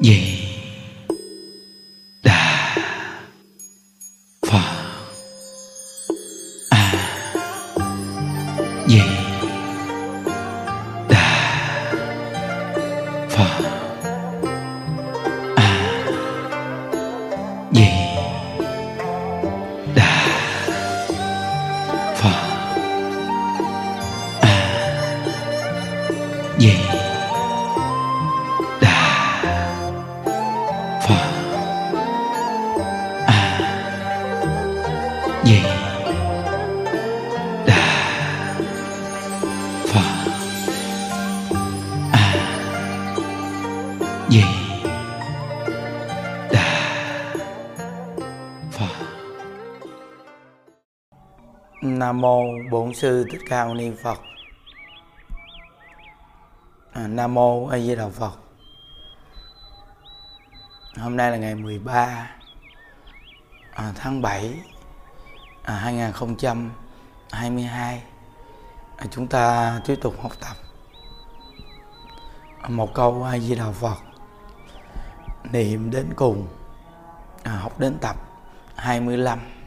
vậy. Bổn sư Thích Ca Mâu Ni Phật. À, Nam mô A Di Đà Phật. Hôm nay là ngày 13 à, tháng 7 à, 2022. À, chúng ta tiếp tục học tập một câu A Di Đà Phật niệm đến cùng à, học đến tập 25 mươi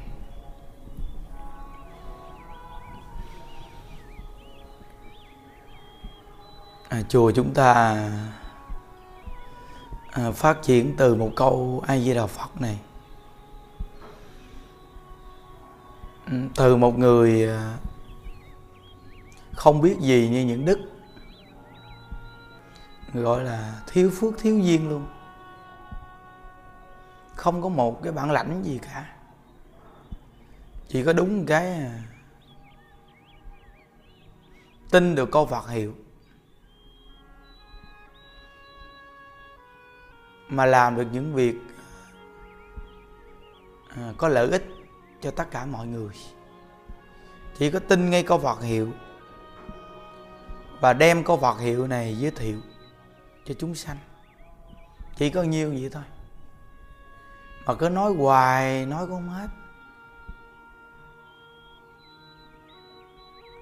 à, chùa chúng ta à, phát triển từ một câu A Di Đà Phật này. Ừ, từ một người à, không biết gì như những đức gọi là thiếu phước thiếu duyên luôn. Không có một cái bản lãnh gì cả. Chỉ có đúng cái à, tin được câu Phật hiệu. Mà làm được những việc à, có lợi ích cho tất cả mọi người. Chỉ có tin ngay câu Phật hiệu và đem câu Phật hiệu này giới thiệu cho chúng sanh. Chỉ có nhiêu vậy thôi. Mà cứ nói hoài, nói cũng không hết.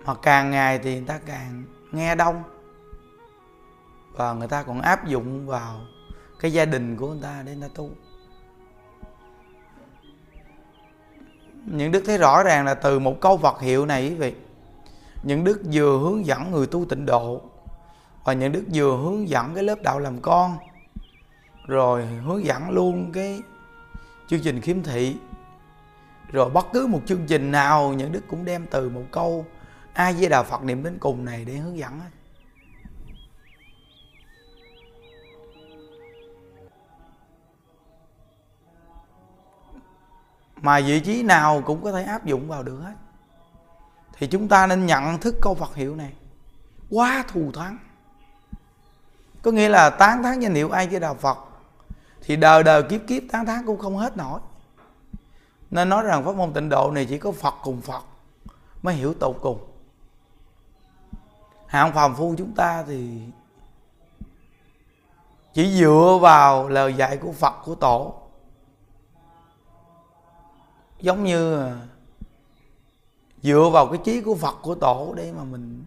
Mà càng ngày thì người ta càng nghe đông và người ta còn áp dụng vào cái gia đình của người ta để người ta tu. Những đức thấy rõ ràng là từ một câu Phật hiệu này quý vị. Những đức vừa hướng dẫn người tu tịnh độ, và những đức vừa hướng dẫn cái lớp đạo làm con, rồi hướng dẫn luôn cái chương trình khiếm thị, rồi bất cứ một chương trình nào, những đức cũng đem từ một câu ai với đà phật niệm đến cùng này để hướng dẫn hết mà vị trí nào cũng có thể áp dụng vào được hết. Thì chúng ta nên nhận thức câu Phật hiệu này. Quá thù thắng. Có nghĩa là tán thán danh hiệu ai với đạo Phật, thì đời đời kiếp kiếp tán thán cũng không hết nổi. Nên nói rằng pháp môn tịnh độ này chỉ có Phật cùng Phật mới hiểu tột cùng. Hạng phàm phu chúng ta thì chỉ dựa vào lời dạy của Phật của tổ giống như dựa vào cái trí của Phật của tổ để mà mình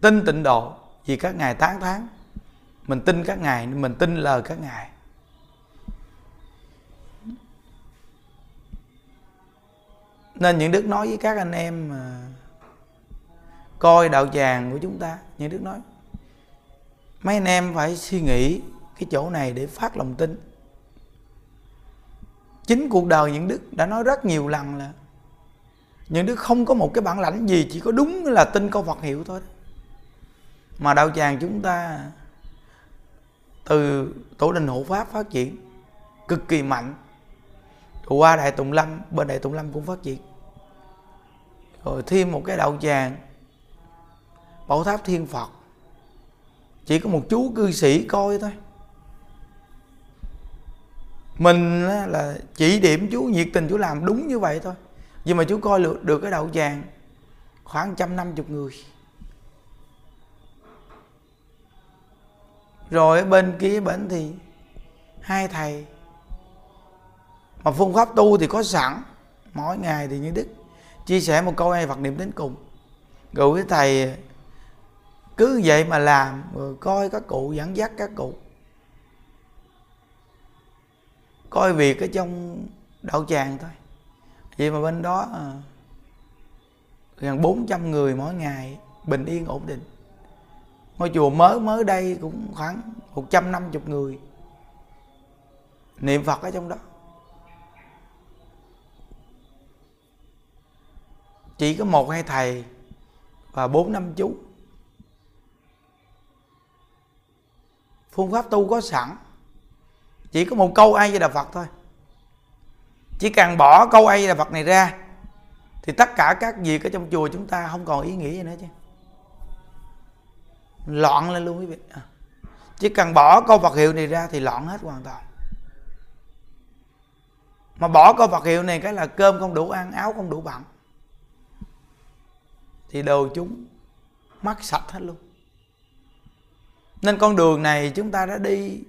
tin tịnh độ. Vì các ngài tán tháng mình tin các ngài, mình tin lời các ngài. Nên những đức nói với các anh em mà coi đạo tràng của chúng ta, những đức nói, mấy anh em phải suy nghĩ cái chỗ này để phát lòng tin chính cuộc đời những đức đã nói rất nhiều lần là những đức không có một cái bản lãnh gì, chỉ có đúng là tin câu Phật hiệu thôi. Mà đạo tràng chúng ta từ tổ đình hộ pháp phát triển cực kỳ mạnh. Rồi qua đại tùng lâm, bên đại tùng lâm cũng phát triển. Rồi thêm một cái đạo tràng, bảo tháp thiên phật. Chỉ có một chú cư sĩ coi thôi mình là chỉ điểm chú nhiệt tình chú làm đúng như vậy thôi. Nhưng mà chú coi được, được cái đậu tràng khoảng trăm năm chục người. Rồi bên kia bển thì hai thầy. Mà phương pháp tu thì có sẵn. Mỗi ngày thì như đức chia sẻ một câu ai Phật niệm đến cùng. Rồi cái thầy cứ vậy mà làm rồi coi các cụ dẫn dắt các cụ. Coi việc ở trong đạo tràng thôi. Vậy mà bên đó à, gần 400 người mỗi ngày bình yên ổn định. Ngôi chùa mới mới đây cũng khoảng 150 người. Niệm Phật ở trong đó. Chỉ có một hai thầy và bốn năm chú. Phương pháp tu có sẵn chỉ có một câu ai với đà phật thôi. Chỉ cần bỏ câu ai với đà phật này ra, thì tất cả các việc ở trong chùa chúng ta không còn ý nghĩa gì nữa chứ. Loạn lên luôn quý vị. À. Chỉ cần bỏ câu phật hiệu này ra thì loạn hết hoàn toàn. Mà bỏ câu phật hiệu này cái là cơm không đủ ăn, áo không đủ bận, thì đồ chúng mất sạch hết luôn. Nên con đường này chúng ta đã đi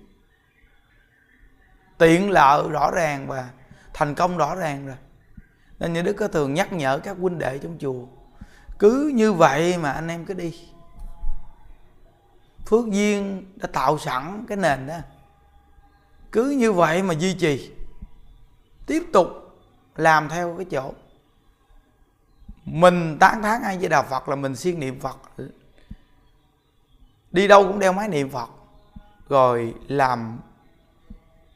tiện lợi rõ ràng và thành công rõ ràng rồi. Nên như đức có thường nhắc nhở các huynh đệ trong chùa, cứ như vậy mà anh em cứ đi. Phước duyên đã tạo sẵn cái nền đó. Cứ như vậy mà duy trì, tiếp tục làm theo cái chỗ. Mình tán thán ai với đạo phật là mình siêng niệm phật. Đi đâu cũng đeo máy niệm phật, rồi làm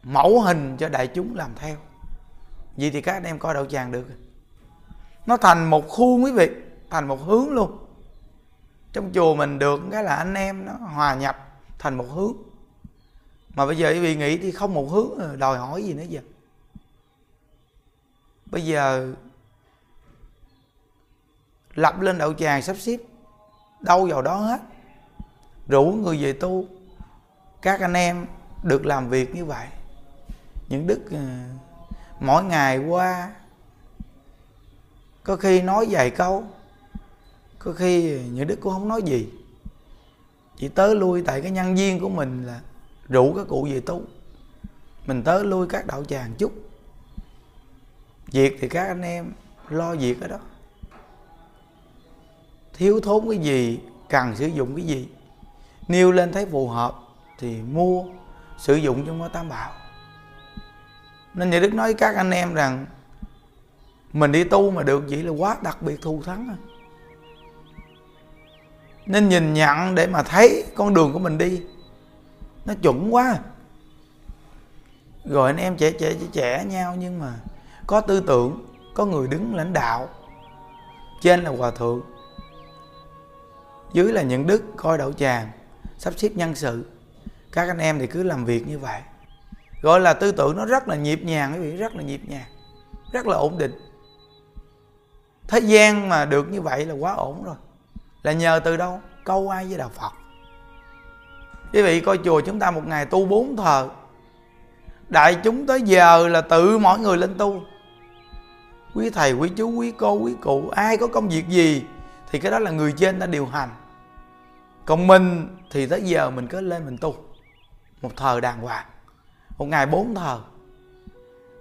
mẫu hình cho đại chúng làm theo. Vậy thì các anh em coi đạo tràng được. Nó thành một khuôn quý vị, thành một hướng luôn. Trong chùa mình được cái là anh em nó hòa nhập thành một hướng. Mà bây giờ quý vị nghĩ thì không một hướng ờ, đòi hỏi gì nữa giờ? Bây giờ lập lên đạo tràng sắp xếp, đâu vào đó hết. Rủ người về tu. Các anh em được làm việc như vậy những đức ờ, mỗi ngày qua, có khi nói vài câu, có khi những đức cũng không nói gì. Chỉ tới lui tại cái nhân viên của mình là rủ các cụ về tu. Mình tới lui các đạo tràng chút. Việc thì các anh em lo việc ở đó. Thiếu thốn cái gì, cần sử dụng cái gì. Nêu lên thấy phù hợp thì mua, sử dụng trong ngôi tam bảo nên nhà đức nói với các anh em rằng, mình đi tu mà được vậy là quá đặc biệt thù thắng rồi nên nhìn nhận để mà thấy con đường của mình đi. Nó chuẩn quá. Rồi anh em trẻ trẻ trẻ trẻ nhau nhưng mà có tư tưởng, có người đứng lãnh đạo. Trên là hòa thượng. Dưới là những đức coi đậu tràng, sắp xếp nhân sự. Các anh em thì cứ làm việc như vậy gọi là tư tưởng nó rất là nhịp nhàng, quý vị, rất là nhịp nhàng, rất là ổn định. Thế gian mà được như vậy là quá ổn rồi. Là nhờ từ đâu? Câu ai với đạo phật. Quý vị, coi chùa chúng ta một ngày tu bốn thờ. Đại chúng tới giờ là tự mỗi người lên tu. Quý thầy, quý chú, quý cô, quý cụ, ai có công việc gì thì cái đó là người trên ta điều hành. Còn mình thì tới giờ mình cứ lên mình tu. Một thờ đàng hoàng một ngày bốn thờ.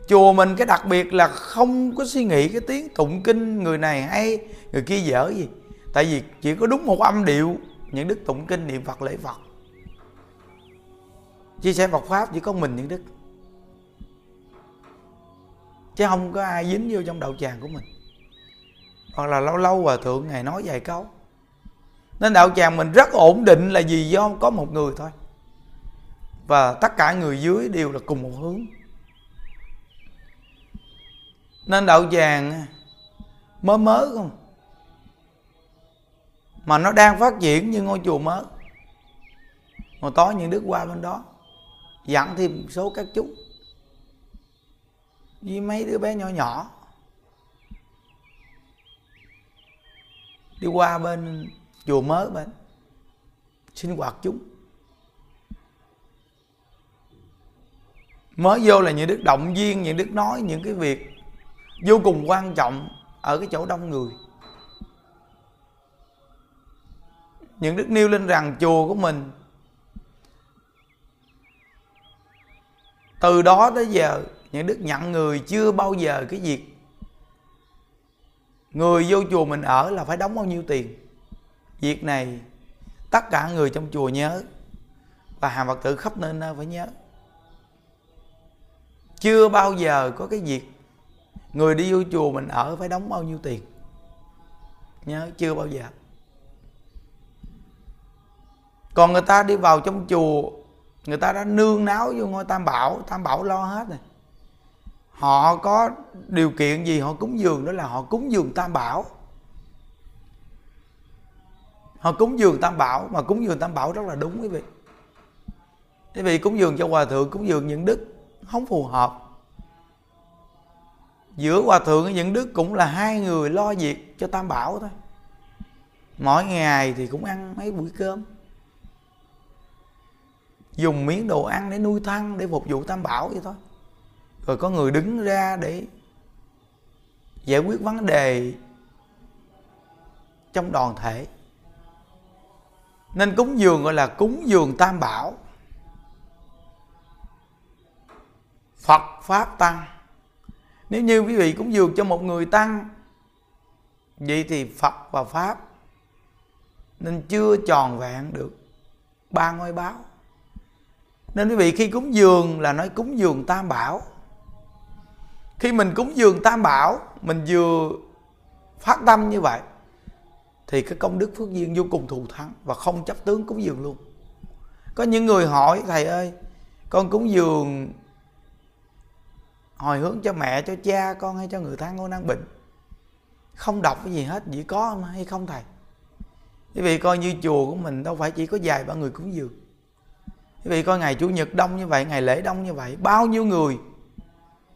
Chùa mình cái đặc biệt là không có suy nghĩ cái tiếng tụng kinh người này hay, người kia dở gì. Tại vì chỉ có đúng một âm điệu, những đức tụng kinh niệm phật, lễ phật. Chia sẻ Phật pháp chỉ có mình những đức. Chứ không có ai dính vô trong đạo tràng của mình. Hoặc là lâu lâu hòa thượng ngày nói vài câu. Nên đạo tràng mình rất ổn định là vì do có một người thôi và tất cả người dưới đều là cùng một hướng. Nên đạo vàng mới mới không? Mà nó đang phát triển như ngôi chùa mới. Mà tối những đức qua bên đó. Dẫn thêm số các chú. Với mấy đứa bé nhỏ nhỏ. Đi qua bên chùa mới bên. Sinh hoạt chúng. Mới vô là những đức động viên, những đức nói những cái việc vô cùng quan trọng ở cái chỗ đông người. Những đức nêu lên rằng chùa của mình. Từ đó tới giờ, những đức nhận người chưa bao giờ cái việc người vô chùa mình ở là phải đóng bao nhiêu tiền. Việc này tất cả người trong chùa nhớ và hàng phật tử khắp nơi nơi phải nhớ chưa bao giờ có cái việc người đi vô chùa mình ở phải đóng bao nhiêu tiền. Nhớ, chưa bao giờ. Còn người ta đi vào trong chùa, người ta đã nương náo vô ngôi tam bảo tam bảo lo hết rồi. Họ có điều kiện gì, họ cúng dường, đó là họ cúng dường tam bảo. Họ cúng dường tam bảo, mà cúng dường tam bảo rất là đúng quý vị. Quý vị cúng dường cho hòa thượng, cúng dường những đức không phù hợp. Giữa hòa thượng với những đức cũng là hai người lo việc cho tam bảo thôi. Mỗi ngày thì cũng ăn mấy buổi cơm. Dùng miếng đồ ăn để nuôi thân, để phục vụ tam bảo vậy thôi. Rồi có người đứng ra để giải quyết vấn đề trong đoàn thể. Nên cúng dường gọi là cúng dường tam bảo. Phật pháp tăng. Nếu như quý vị cúng dường cho một người tăng, vậy thì phật và pháp nên chưa tròn vẹn được ba ngôi báo. Nên quý vị khi cúng dường là nói cúng dường tam bảo. Khi mình cúng dường tam bảo, mình vừa phát tâm như vậy, thì cái công đức phước duyên vô cùng thù thắng và không chấp tướng cúng dường luôn. Có những người hỏi, thầy ơi, con cúng dường hồi hướng cho mẹ, cho cha con hay cho người thân con đang bệnh. Không đọc cái gì hết, chỉ có hay không thầy. Quý vị coi như chùa của mình đâu phải chỉ có vài ba người cúng dường. Quý vị coi ngày chủ nhật đông như vậy, ngày lễ đông như vậy, bao nhiêu người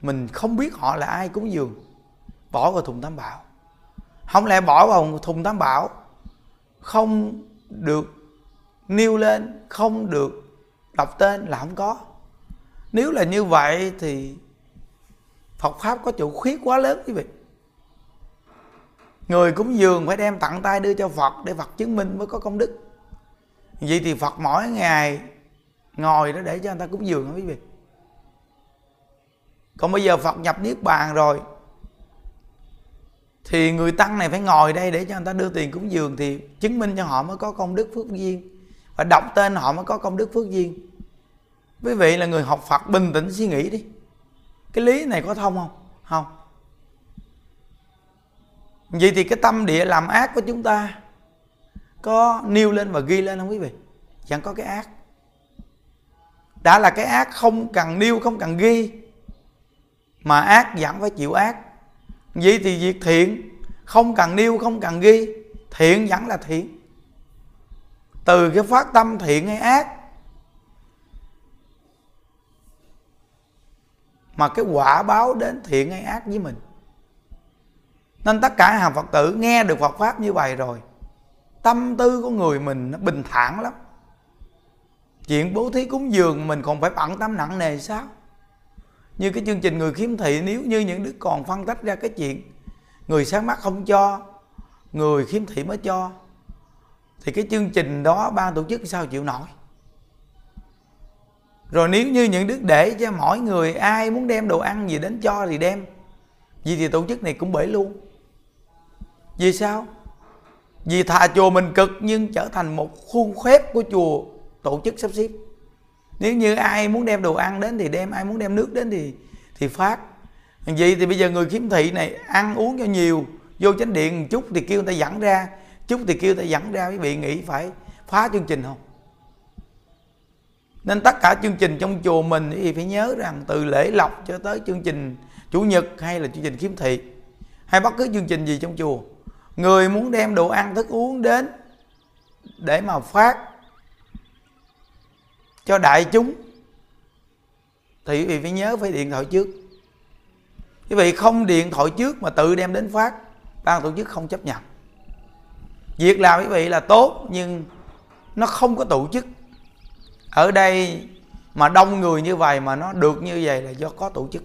mình không biết họ là ai cúng dường, bỏ vào thùng tam bảo. Không lẽ bỏ vào thùng tam bảo không được nêu lên, không được đọc tên là không có. Nếu là như vậy thì Phật pháp có chỗ khuyết quá lớn quý vị. Người cúng dường phải đem tặng tay đưa cho Phật để Phật chứng minh mới có công đức. Vậy thì Phật mỗi ngày ngồi đó để cho người ta cúng dường quý vị? Còn bây giờ Phật nhập Niết Bàn rồi, thì người tăng này phải ngồi đây để cho người ta đưa tiền cúng dường thì chứng minh cho họ mới có công đức phước duyên. Và đọc tên họ mới có công đức phước duyên. Quý vị là người học Phật bình tĩnh suy nghĩ đi cái lý này có thông không? Không. Vậy thì cái tâm địa làm ác của chúng ta có nêu lên và ghi lên không quý vị? Chẳng có cái ác. Đã là cái ác không cần nêu, không cần ghi, mà ác vẫn phải chịu ác. Vậy thì việc thiện không cần nêu, không cần ghi, thiện vẫn là thiện. Từ cái phát tâm thiện hay ác mà cái quả báo đến thiện hay ác với mình. Nên tất cả hàng phật tử nghe được phật pháp như vậy rồi, tâm tư của người mình nó bình thản lắm. Chuyện bố thí cúng dường mình còn phải bận tâm nặng nề sao? Như cái chương trình người khiếm thị, nếu như những đứa còn phân tách ra cái chuyện người sáng mắt không cho, người khiếm thị mới cho, thì cái chương trình đó ban tổ chức sao chịu nổi? Rồi nếu như những đức để cho mỗi người ai muốn đem đồ ăn gì đến cho thì đem. Vì thì tổ chức này cũng bể luôn. Vì sao? Vì thà chùa mình cực nhưng trở thành một khuôn khép của chùa tổ chức sắp xếp. Nếu như ai muốn đem đồ ăn đến thì đem, ai muốn đem nước đến thì thì phát. Vậy thì bây giờ người khiếm thị này ăn uống cho nhiều, vô chánh điện một chút thì kêu người ta dẫn ra, chút thì kêu người ta dẫn ra, quý vị nghĩ phải phá chương trình không? Nên tất cả chương trình trong chùa mình thì phải nhớ rằng từ lễ lọc cho tới chương trình chủ nhật hay là chương trình khiếm thị, hay bất cứ chương trình gì trong chùa, người muốn đem đồ ăn thức uống đến để mà phát cho đại chúng thì quý vị phải nhớ phải điện thoại trước. Quý vị không điện thoại trước mà tự đem đến phát, ban tổ chức không chấp nhận. Việc làm quý vị là tốt nhưng nó không có tổ chức ở đây mà đông người như vậy mà nó được như vậy là do có tổ chức.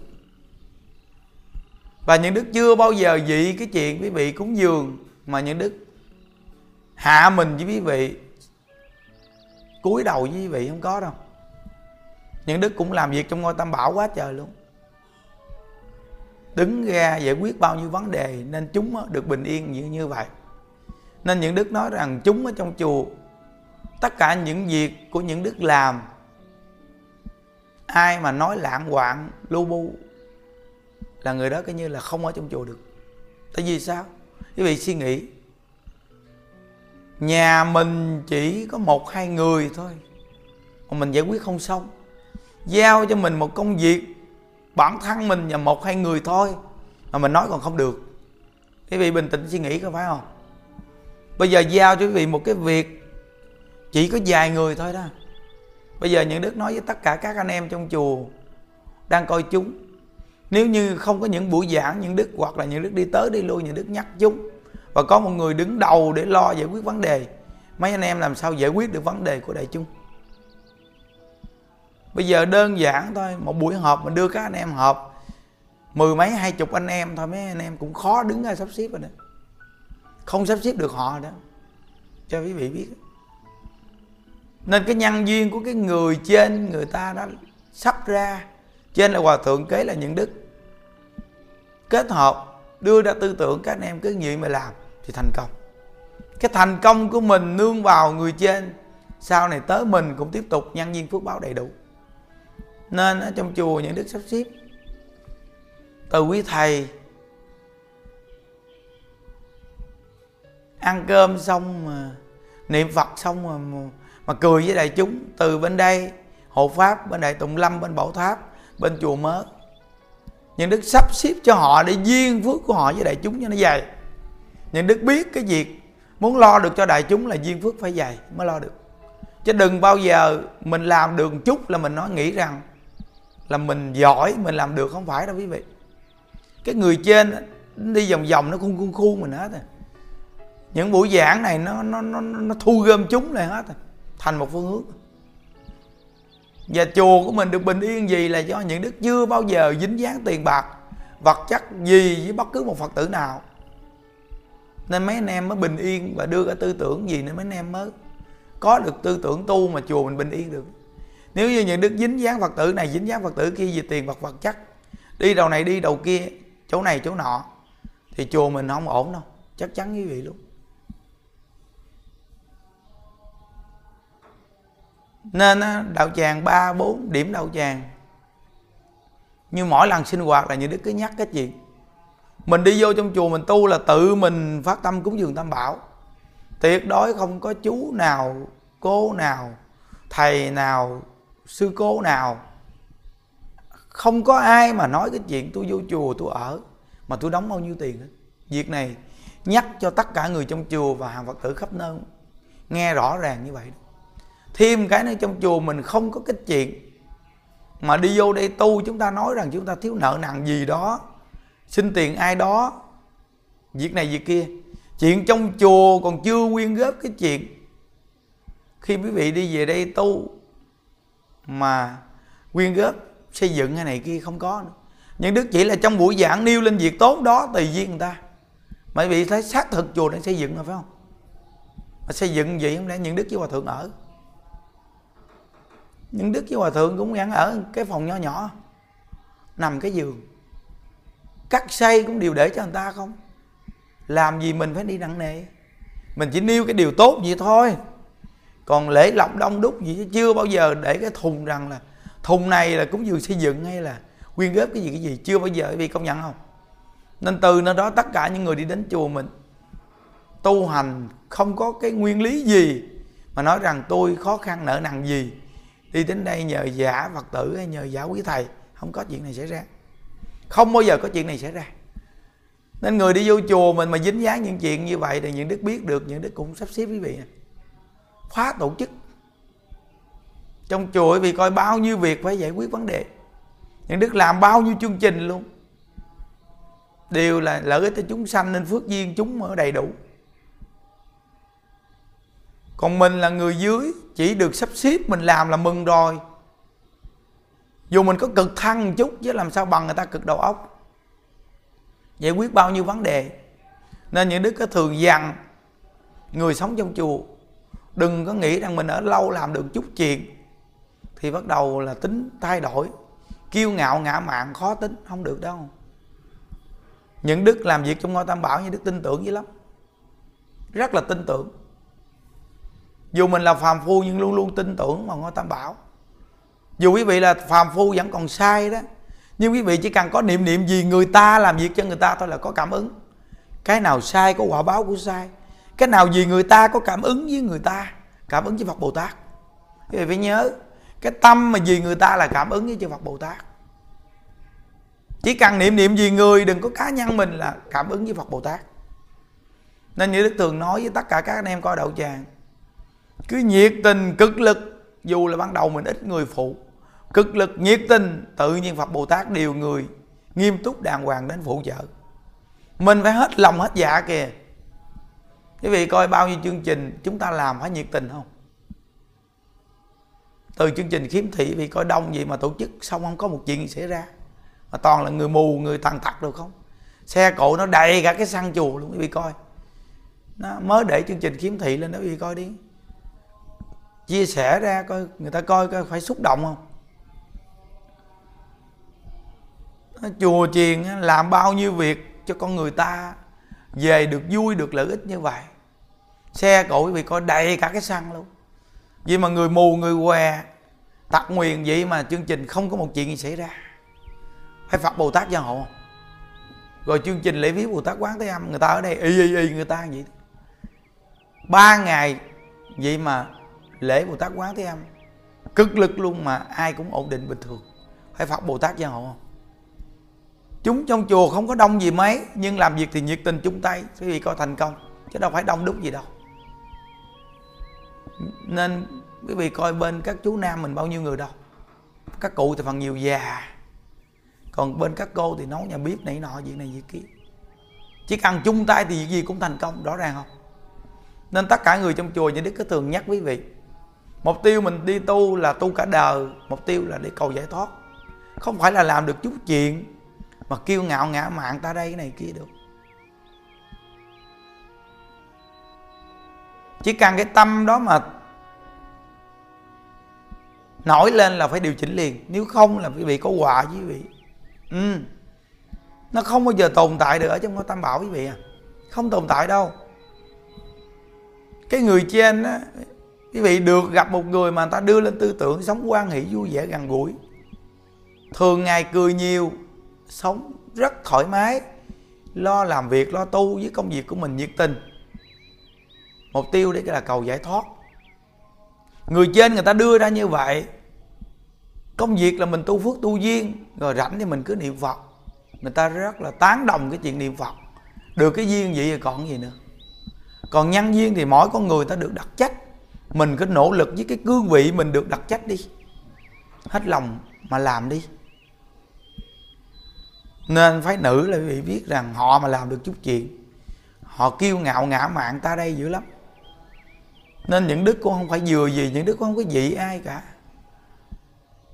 Và những đức chưa bao giờ dị cái chuyện quý vị cúng dường mà những đức hạ mình với quý vị, cúi đầu với quý vị không có đâu. Những đức cũng làm việc trong ngôi tam bảo quá trời luôn. Đứng ra giải quyết bao nhiêu vấn đề nên chúng được bình yên như như vậy. Nên những đức nói rằng chúng ở trong chùa tất cả những việc của những đức làm, ai mà nói lạng hoạn lu bu, là người đó coi như là không ở trong chùa được. Tại vì sao? Quý vị suy nghĩ, nhà mình chỉ có một hai người thôi, mà mình giải quyết không xong. Giao cho mình một công việc, bản thân mình và một hai người thôi, mà mình nói còn không được. Quý vị bình tĩnh suy nghĩ có phải không? Bây giờ giao cho quý vị một cái việc chỉ có vài người thôi đó. Bây giờ những đức nói với tất cả các anh em trong chùa đang coi chúng. Nếu như không có những buổi giảng, những đức hoặc là những đức đi tới đi lui, những đức nhắc chúng và có một người đứng đầu để lo giải quyết vấn đề, mấy anh em làm sao giải quyết được vấn đề của đại chúng? Bây giờ đơn giản thôi, một buổi họp mình đưa các anh em họp, mười mấy, hai chục anh em thôi, mấy anh em cũng khó đứng ra sắp xếp rồi đó. Không sắp xếp được họ đó. Cho quý vị biết nên cái nhân duyên của cái người trên người ta đã sắp ra. Trên là hòa thượng kế là những đức. Kết hợp đưa ra tư tưởng các anh em cứ vậy mà làm thì thành công. Cái thành công của mình nương vào người trên sau này tới mình cũng tiếp tục nhân duyên phước báo đầy đủ. Nên ở trong chùa những đức sắp xếp từ quý thầy ăn cơm xong mà niệm phật xong mà, mà cười với đại chúng, từ bên đây, hộ pháp, bên đại tùng lâm, bên bảo tháp, bên chùa mớ. Những đức sắp xếp cho họ để duyên phước của họ với đại chúng cho nó dày những đức biết cái việc muốn lo được cho đại chúng là duyên phước phải dày mới lo được. Chứ đừng bao giờ mình làm được chút là mình nói nghĩ rằng là mình giỏi, mình làm được không phải đâu quý vị. Cái người trên đi vòng vòng nó khuôn khuôn khuôn mình hết rồi. Những buổi giảng này nó nó nó nó thu gom chúng lại hết rồi thành một phương hướng và chùa của mình được bình yên gì là do những đức chưa bao giờ dính dáng tiền bạc, vật chất gì với bất cứ một phật tử nào. Nên mấy anh em mới bình yên và đưa cái tư tưởng gì nên mấy anh em mới có được tư tưởng tu mà chùa mình bình yên được. Nếu như những đức dính dáng phật tử này, dính dáng phật tử kia về tiền vật vật chất, đi đầu này đi đầu kia, chỗ này chỗ nọ, thì chùa mình không ổn đâu, chắc chắn quý vị luôn. Nên đạo tràng ba, bốn điểm đạo tràng. Như mỗi lần sinh hoạt là như đức cứ nhắc cái chuyện mình đi vô trong chùa mình tu là tự mình phát tâm cúng dường tam bảo. Tuyệt đối không có chú nào, cô nào, thầy nào, sư cô nào. Không có ai mà nói cái chuyện tôi vô chùa, tôi ở, mà tôi đóng bao nhiêu tiền hết. Việc này nhắc cho tất cả người trong chùa và hàng phật tử khắp nơi nghe rõ ràng như vậy thêm cái nữa trong chùa mình không có cái chuyện mà đi vô đây tu, chúng ta nói rằng chúng ta thiếu nợ nặng gì đó, xin tiền ai đó, việc này việc kia. Chuyện trong chùa còn chưa quyên góp cái chuyện. Khi quý vị đi về đây tu mà quyên góp xây dựng hay này kia không có nữa. Nhưng đức chỉ là trong buổi giảng nêu lên việc tốt đó, tùy duyên người ta. Mà quý vị thấy xác thực chùa đang xây dựng rồi phải không? Mà xây dựng vậy không lẽ những đức với hòa thượng ở? Những đức với hòa thượng cũng gắn ở cái phòng nhỏ nhỏ, nằm cái giường. Cắt xây cũng đều để cho người ta không? Làm gì mình phải đi nặng nề? Mình chỉ nêu cái điều tốt vậy thôi. Còn lễ lọc đông đúc gì chứ chưa bao giờ để cái thùng rằng là thùng này là cũng vừa xây dựng hay là quyên góp cái gì cái gì chưa bao giờ, vì công nhận không? Nên từ nơi đó tất cả những người đi đến chùa mình tu hành không có cái nguyên lý gì mà nói rằng tôi khó khăn nợ nần gì đi đến đây nhờ giả phật tử hay nhờ giả quý thầy, không có chuyện này xảy ra. Không bao giờ có chuyện này xảy ra. Nên người đi vô chùa mình mà dính dáng những chuyện như vậy thì những đức biết được, những đức cũng sắp xếp quý vị khóa tổ chức. Trong chùa vì coi bao nhiêu việc phải giải quyết vấn đề. Những đức làm bao nhiêu chương trình luôn. Đều là lợi ích cho chúng sanh nên phước duyên chúng ở đầy đủ còn mình là người dưới, chỉ được sắp xếp mình làm là mừng rồi. Dù mình có cực thăng một chút, chứ làm sao bằng người ta cực đầu óc. Giải quyết bao nhiêu vấn đề. Nên những đức có thường dặn người sống trong chùa, đừng có nghĩ rằng mình ở lâu làm được chút chuyện, thì bắt đầu là tính thay đổi. Kiêu ngạo ngã mạn khó tính, không được đâu. Những đức làm việc trong ngôi tam bảo như đức tin tưởng dữ lắm. Rất là tin tưởng dù mình là phàm phu nhưng luôn luôn tin tưởng vào ngôi tam bảo. Dù quý vị là phàm phu vẫn còn sai đó, nhưng quý vị chỉ cần có niệm niệm gì người ta làm việc cho người ta thôi là có cảm ứng. Cái nào sai có quả báo của sai. Cái nào gì người ta có cảm ứng với người ta, cảm ứng với phật bồ tát. Quý vị phải nhớ, cái tâm mà gì người ta là cảm ứng với chư phật bồ tát. Chỉ cần niệm niệm gì người, đừng có cá nhân mình là cảm ứng với phật bồ tát. Nên như đức thường nói với tất cả các anh em coi đậu tràng cứ nhiệt tình, cực lực, dù là ban đầu mình ít người phụ, cực lực nhiệt tình, tự nhiên phật bồ tát điều người, nghiêm túc đàng hoàng đến phụ trợ. Mình phải hết lòng hết dạ kìa. Quý vị coi bao nhiêu chương trình, chúng ta làm phải nhiệt tình không? Từ chương trình khiếm thị, vì coi đông vậy mà tổ chức xong không có một chuyện gì xảy ra? Mà toàn là người mù, người thằng thật được không? Xe cộ nó đầy cả cái săn chùa luôn, quý vị coi. Nó mới để chương trình khiếm thị lên đó, quý vị coi đi chia sẻ ra coi người ta coi coi phải xúc động không? Chùa chiền làm bao nhiêu việc cho con người ta về được vui, được lợi ích như vậy. Xe cộ quý vị coi đầy cả cái xăng luôn. Vì mà người mù, người què, tặc nguyền vậy mà chương trình không có một chuyện gì xảy ra. Phải phật bồ tát gia hộ rồi chương trình lễ viếng bồ tát quán thế âm, người ta ở đây, y y y, người ta vậy. Ba ngày vậy mà lễ bồ tát quán thế âm. Cực lực luôn mà ai cũng ổn định bình thường. Phải phật bồ tát gia hộ không? Chúng trong chùa không có đông gì mấy, nhưng làm việc thì nhiệt tình chung tay quý vị coi thành công. Chứ đâu phải đông đúc gì đâu. Nên quý vị coi bên các chú nam mình bao nhiêu người đâu. Các cụ thì phần nhiều già. Còn bên các cô thì nấu nhà bếp này nọ, việc này việc kia. Chỉ cần chung tay thì việc gì cũng thành công, rõ ràng không? Nên tất cả người trong chùa như đức cứ thường nhắc quý vị mục tiêu mình đi tu là tu cả đời, mục tiêu là để cầu giải thoát. Không phải là làm được chút chuyện mà kiêu ngạo ngã mạng ta đây, cái này kia được. Chỉ cần cái tâm đó mà nổi lên là phải điều chỉnh liền. Nếu không là quý vị có quà với quý vị. Ừ. nó không bao giờ tồn tại được ở trong ngôi tam bảo quý vị à. Không tồn tại đâu. Cái người trên á quý vị được gặp một người mà người ta đưa lên tư tưởng sống quan hỷ vui vẻ gần gũi. Thường ngày cười nhiều, sống rất thoải mái, lo làm việc, lo tu với công việc của mình nhiệt tình. Mục tiêu đấy là cầu giải thoát. Người trên người ta đưa ra như vậy, công việc là mình tu phước tu duyên, rồi rảnh thì mình cứ niệm phật. Người ta rất là tán đồng cái chuyện niệm phật. Được cái duyên vậy thì còn gì nữa. Còn nhân duyên thì mỗi con người ta được đặt trách mình cứ nỗ lực với cái cương vị mình được đặt trách đi. Hết lòng mà làm đi. Nên phái nữ là quý vị biết rằng họ mà làm được chút chuyện. Họ kiêu ngạo ngã mạn ta đây dữ lắm. Nên những đức cũng không phải vừa gì, những đức cũng không có dị ai cả.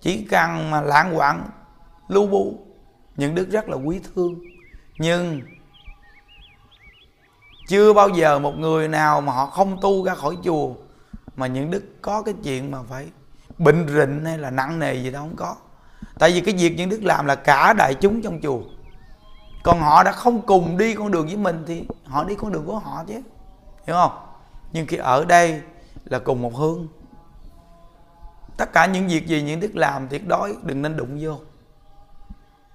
Chỉ cần mà lãng quạng, lưu bu, những đức rất là quý thương. Nhưng chưa bao giờ một người nào mà họ không tu ra khỏi chùa mà những đức có cái chuyện mà phải bệnh rịnh hay là nặng nề gì đâu không có. Tại vì cái việc những đức làm là cả đại chúng trong chùa. Còn họ đã không cùng đi con đường với mình thì họ đi con đường của họ chứ. Hiểu không? Nhưng khi ở đây là cùng một hướng. Tất cả những việc gì những đức làm tuyệt đối đừng nên đụng vô.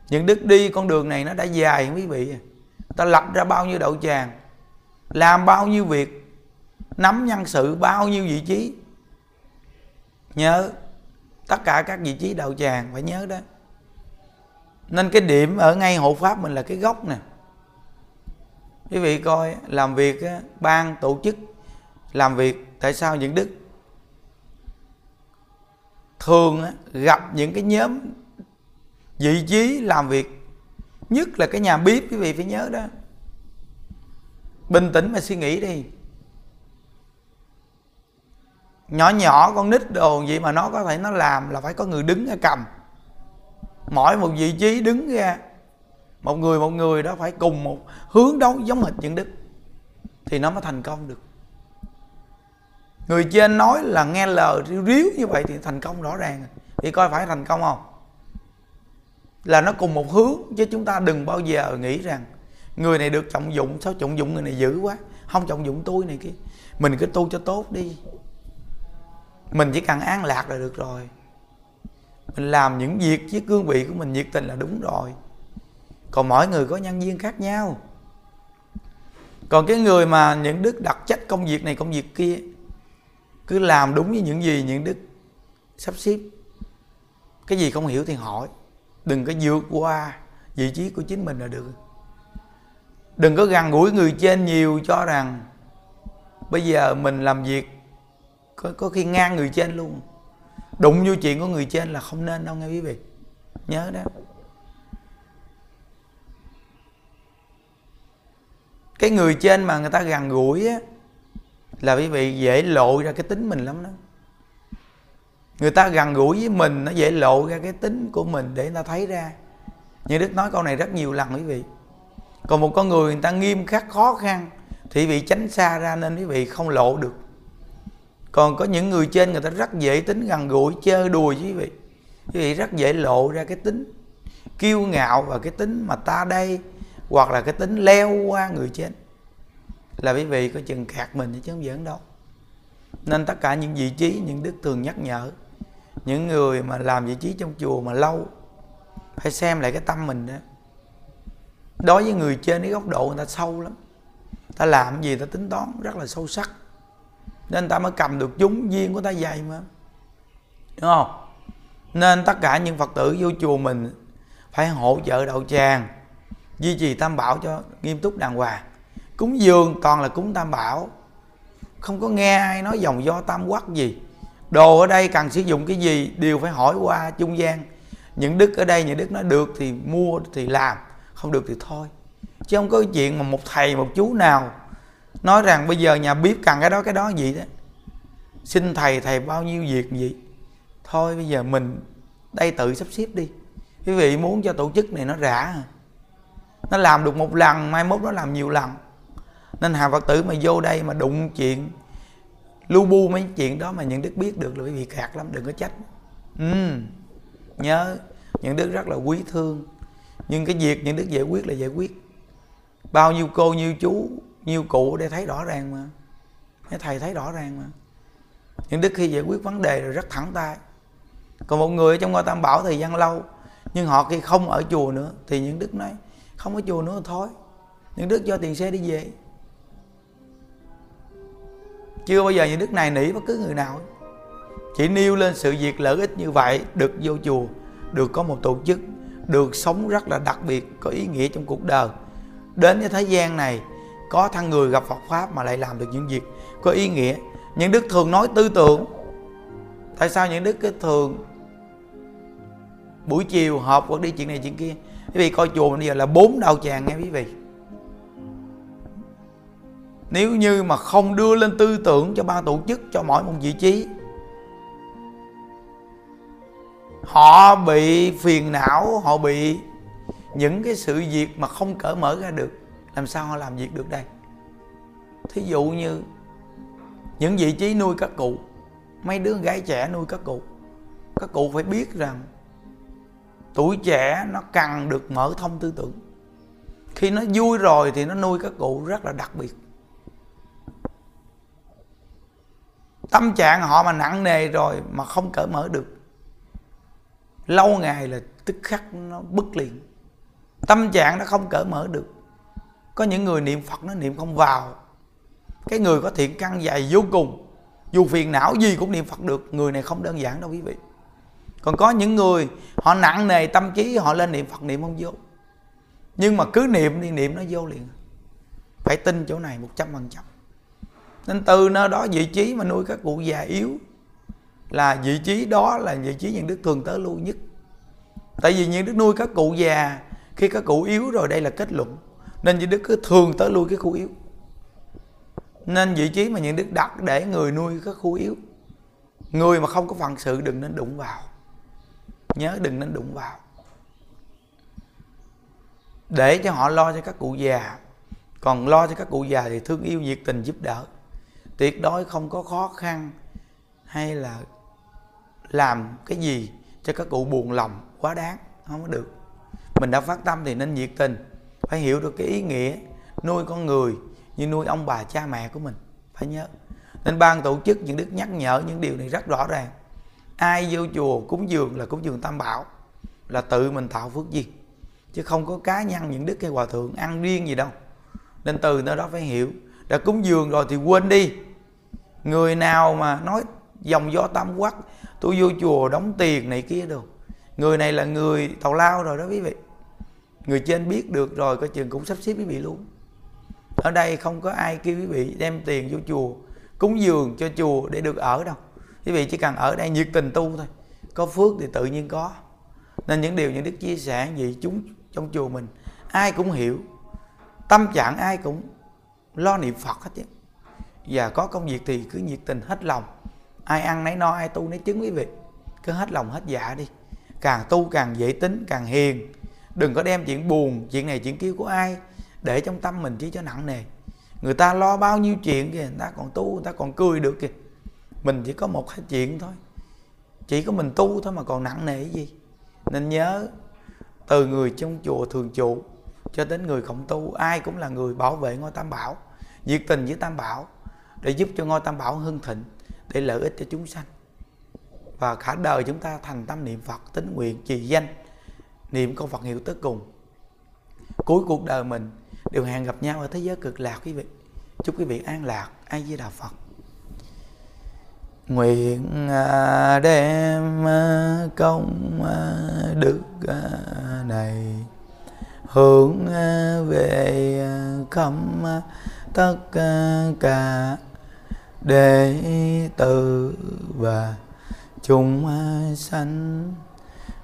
Những đức đi con đường này nó đã dài quý vị. Ta lập ra bao nhiêu đậu tràng, làm bao nhiêu việc nắm nhân sự bao nhiêu vị trí, nhớ tất cả các vị trí đạo tràng phải nhớ đó. Nên cái điểm ở ngay hộ pháp mình là cái gốc nè. Quý vị coi, làm việc ban tổ chức, làm việc tại sao những đức? Thường gặp những cái nhóm vị trí làm việc, nhất là cái nhà bếp, quý vị phải nhớ đó. Bình tĩnh mà suy nghĩ đi nhỏ nhỏ con nít đồ gì mà nó có thể nó làm là phải có người đứng ra cầm. Mỗi một vị trí đứng ra, một người một người đó phải cùng một hướng đấu giống hệt những đức thì nó mới thành công được. Người trên nói là nghe lời riu riếu như vậy thì thành công rõ ràng thì coi phải thành công không? Là nó cùng một hướng, chứ chúng ta đừng bao giờ nghĩ rằng người này được trọng dụng, sao trọng dụng người này dữ quá? Không trọng dụng tôi này kia. Mình cứ tu cho tốt đi mình chỉ cần an lạc là được rồi. Mình làm những việc với cương vị của mình nhiệt tình là đúng rồi. Còn mỗi người có nhân viên khác nhau. Còn cái người mà những đức đặt trách công việc này công việc kia, cứ làm đúng với những gì những đức sắp xếp. Cái gì không hiểu thì hỏi. Đừng có vượt qua vị trí của chính mình là được. Đừng có gần gũi người trên nhiều cho rằng, bây giờ mình làm việc có, có khi ngang người trên luôn. Đụng vô chuyện của người trên là không nên đâu nghe quý vị. Nhớ đó. Cái người trên mà người ta gần gũi á là quý vị dễ lộ ra cái tính mình lắm đó. Người ta gần gũi với mình nó dễ lộ ra cái tính của mình để người ta thấy ra. Như đức nói câu này rất nhiều lần quý vị. Còn một con người người ta nghiêm khắc khó khăn thì vị tránh xa ra nên quý vị không lộ được còn có những người trên người ta rất dễ tính, gần gũi chơi đùa với quý vị. Quý vị rất dễ lộ ra cái tính kiêu ngạo và cái tính mà ta đây, hoặc là cái tính leo qua người trên. Là quý vị có chừng khạc mình chứ không giỡn đâu. Nên tất cả những vị trí, những đức thường nhắc nhở, những người mà làm vị trí trong chùa mà lâu, phải xem lại cái tâm mình đó. Đối với người trên cái góc độ người ta sâu lắm. Ta làm gì ta tính toán rất là sâu sắc nên ta mới cầm được chúng duyên của ta dày mà. Đúng không? Nên tất cả những phật tử vô chùa mình phải hỗ trợ đậu tràng, duy trì tam bảo cho nghiêm túc đàng hoàng. Cúng dường toàn là cúng tam bảo. Không có nghe ai nói dòng do tam quắc gì. Đồ ở đây cần sử dụng cái gì đều phải hỏi qua trung gian. Những đức ở đây, những đức nói được thì mua thì làm, không được thì thôi. Chứ không có chuyện mà một thầy, một chú nào nói rằng bây giờ nhà bếp cần cái đó cái đó gì đó. Xin thầy thầy bao nhiêu việc gì? Thôi bây giờ mình đây tự sắp xếp đi. Quý vị muốn cho tổ chức này nó rã à. nó làm được một lần, mai mốt nó làm nhiều lần. Nên hà phật tử mà vô đây mà đụng chuyện, lu bu mấy chuyện đó mà những đức biết được là quý vị khạc lắm, đừng có trách. Ừ nhớ, những đức rất là quý thương. Nhưng cái việc những đức giải quyết là giải quyết. Bao nhiêu cô, nhiêu chú nhiều cụ để thấy rõ ràng mà. Mấy thầy thấy rõ ràng mà. Những đức khi giải quyết vấn đề rồi rất thẳng tay. Còn một người ở trong ngôi tam bảo thời gian lâu, nhưng họ khi không ở chùa nữa, thì những đức nói, không ở chùa nữa thôi. Những đức cho tiền xe đi về. Chưa bao giờ những đức này nỉ bất cứ người nào chỉ nêu lên sự việc lợi ích như vậy, được vô chùa, được có một tổ chức, được sống rất là đặc biệt, có ý nghĩa trong cuộc đời. Đến với thế gian này có thằng người gặp Phật pháp mà lại làm được những việc có ý nghĩa. Những đức thường nói tư tưởng. Tại sao những đức cái thường buổi chiều họp hoặc đi chuyện này chuyện kia? Quý vị coi chùa bây giờ là bốn đạo tràng nghe quý vị. Nếu như mà không đưa lên tư tưởng cho ban tổ chức, cho mỗi một vị trí, họ bị phiền não, họ bị những cái sự việc mà không cởi mở ra được làm sao họ làm việc được đây? Thí dụ như những vị trí nuôi các cụ, mấy đứa gái trẻ nuôi các cụ các cụ phải biết rằng tuổi trẻ nó cần được mở thông tư tưởng. Khi nó vui rồi thì nó nuôi các cụ rất là đặc biệt. Tâm trạng họ mà nặng nề rồi mà không cởi mở được, lâu ngày là tức khắc nó bứt liền. Tâm trạng nó không cởi mở được có những người niệm phật nó niệm không vào. Cái người có thiện căn dày vô cùng. Dù phiền não gì cũng niệm phật được. Người này không đơn giản đâu quý vị. Còn có những người, họ nặng nề tâm trí, họ lên niệm phật niệm không vô. Nhưng mà cứ niệm đi, niệm nó vô liền. Phải tin chỗ này một trăm phần trăm. Nên từ nơi đó vị trí mà nuôi các cụ già yếu là vị trí đó là vị trí những đức thường tới lưu nhất. Tại vì những đức nuôi các cụ già, khi các cụ yếu rồi đây là kết luận nên những đức cứ thường tới lui cái khu yếu. Nên vị trí mà những đức đặt để người nuôi các khu yếu. Người mà không có phận sự đừng nên đụng vào. Nhớ đừng nên đụng vào. Để cho họ lo cho các cụ già. Còn lo cho các cụ già thì thương yêu nhiệt tình giúp đỡ. Tuyệt đối không có khó khăn hay là làm cái gì cho các cụ buồn lòng, quá đáng. Không có được. Mình đã phát tâm thì nên nhiệt tình phải hiểu được cái ý nghĩa nuôi con người như nuôi ông bà cha mẹ của mình, phải nhớ. Nên ban tổ chức những đức nhắc nhở những điều này rất rõ ràng. Ai vô chùa cúng dường là cúng dường tam bảo, là tự mình tạo phước duyên chứ không có cá nhân, những đức hay hòa thượng ăn riêng gì đâu. Nên từ nơi đó phải hiểu, đã cúng dường rồi thì quên đi. Người nào mà nói dòng gió tam quắc, tôi vô chùa đóng tiền này kia đâu người này là người tàu lao rồi đó quý vị người trên biết được rồi, coi chừng cũng sắp xếp quý vị luôn. Ở đây không có ai kêu quý vị đem tiền vô chùa, cúng dường cho chùa để được ở đâu. Quý vị chỉ cần ở đây nhiệt tình tu thôi, có phước thì tự nhiên có. Nên những điều những đức chia sẻ gì chúng, trong chùa mình, ai cũng hiểu. Tâm trạng ai cũng lo niệm phật hết chứ. Và có công việc thì cứ nhiệt tình hết lòng. Ai ăn nấy no, ai tu nấy chứng quý vị. Cứ hết lòng hết dạ đi. Càng tu càng dễ tính, càng hiền đừng có đem chuyện buồn, chuyện này chuyện kia của ai để trong tâm mình chỉ cho nặng nề. Người ta lo bao nhiêu chuyện kìa, người ta còn tu, người ta còn cười được kìa. Mình chỉ có một hai chuyện thôi. Chỉ có mình tu thôi mà còn nặng nề cái gì? Nên nhớ, từ người trong chùa thường trụ cho đến người không tu, ai cũng là người bảo vệ ngôi tam bảo, nhiệt tình với tam bảo để giúp cho ngôi tam bảo hưng thịnh, để lợi ích cho chúng sanh. Và cả đời chúng ta thành tâm niệm phật tính nguyện, trì danh niệm câu phật hiệu tới cùng. Cuối cuộc đời mình, đều hẹn gặp nhau ở thế giới cực lạc quý vị. Chúc quý vị an lạc. Ai với đạo phật. Nguyện à, đem à, công à, đức này hướng về khắp tất cả đệ tử và chúng sanh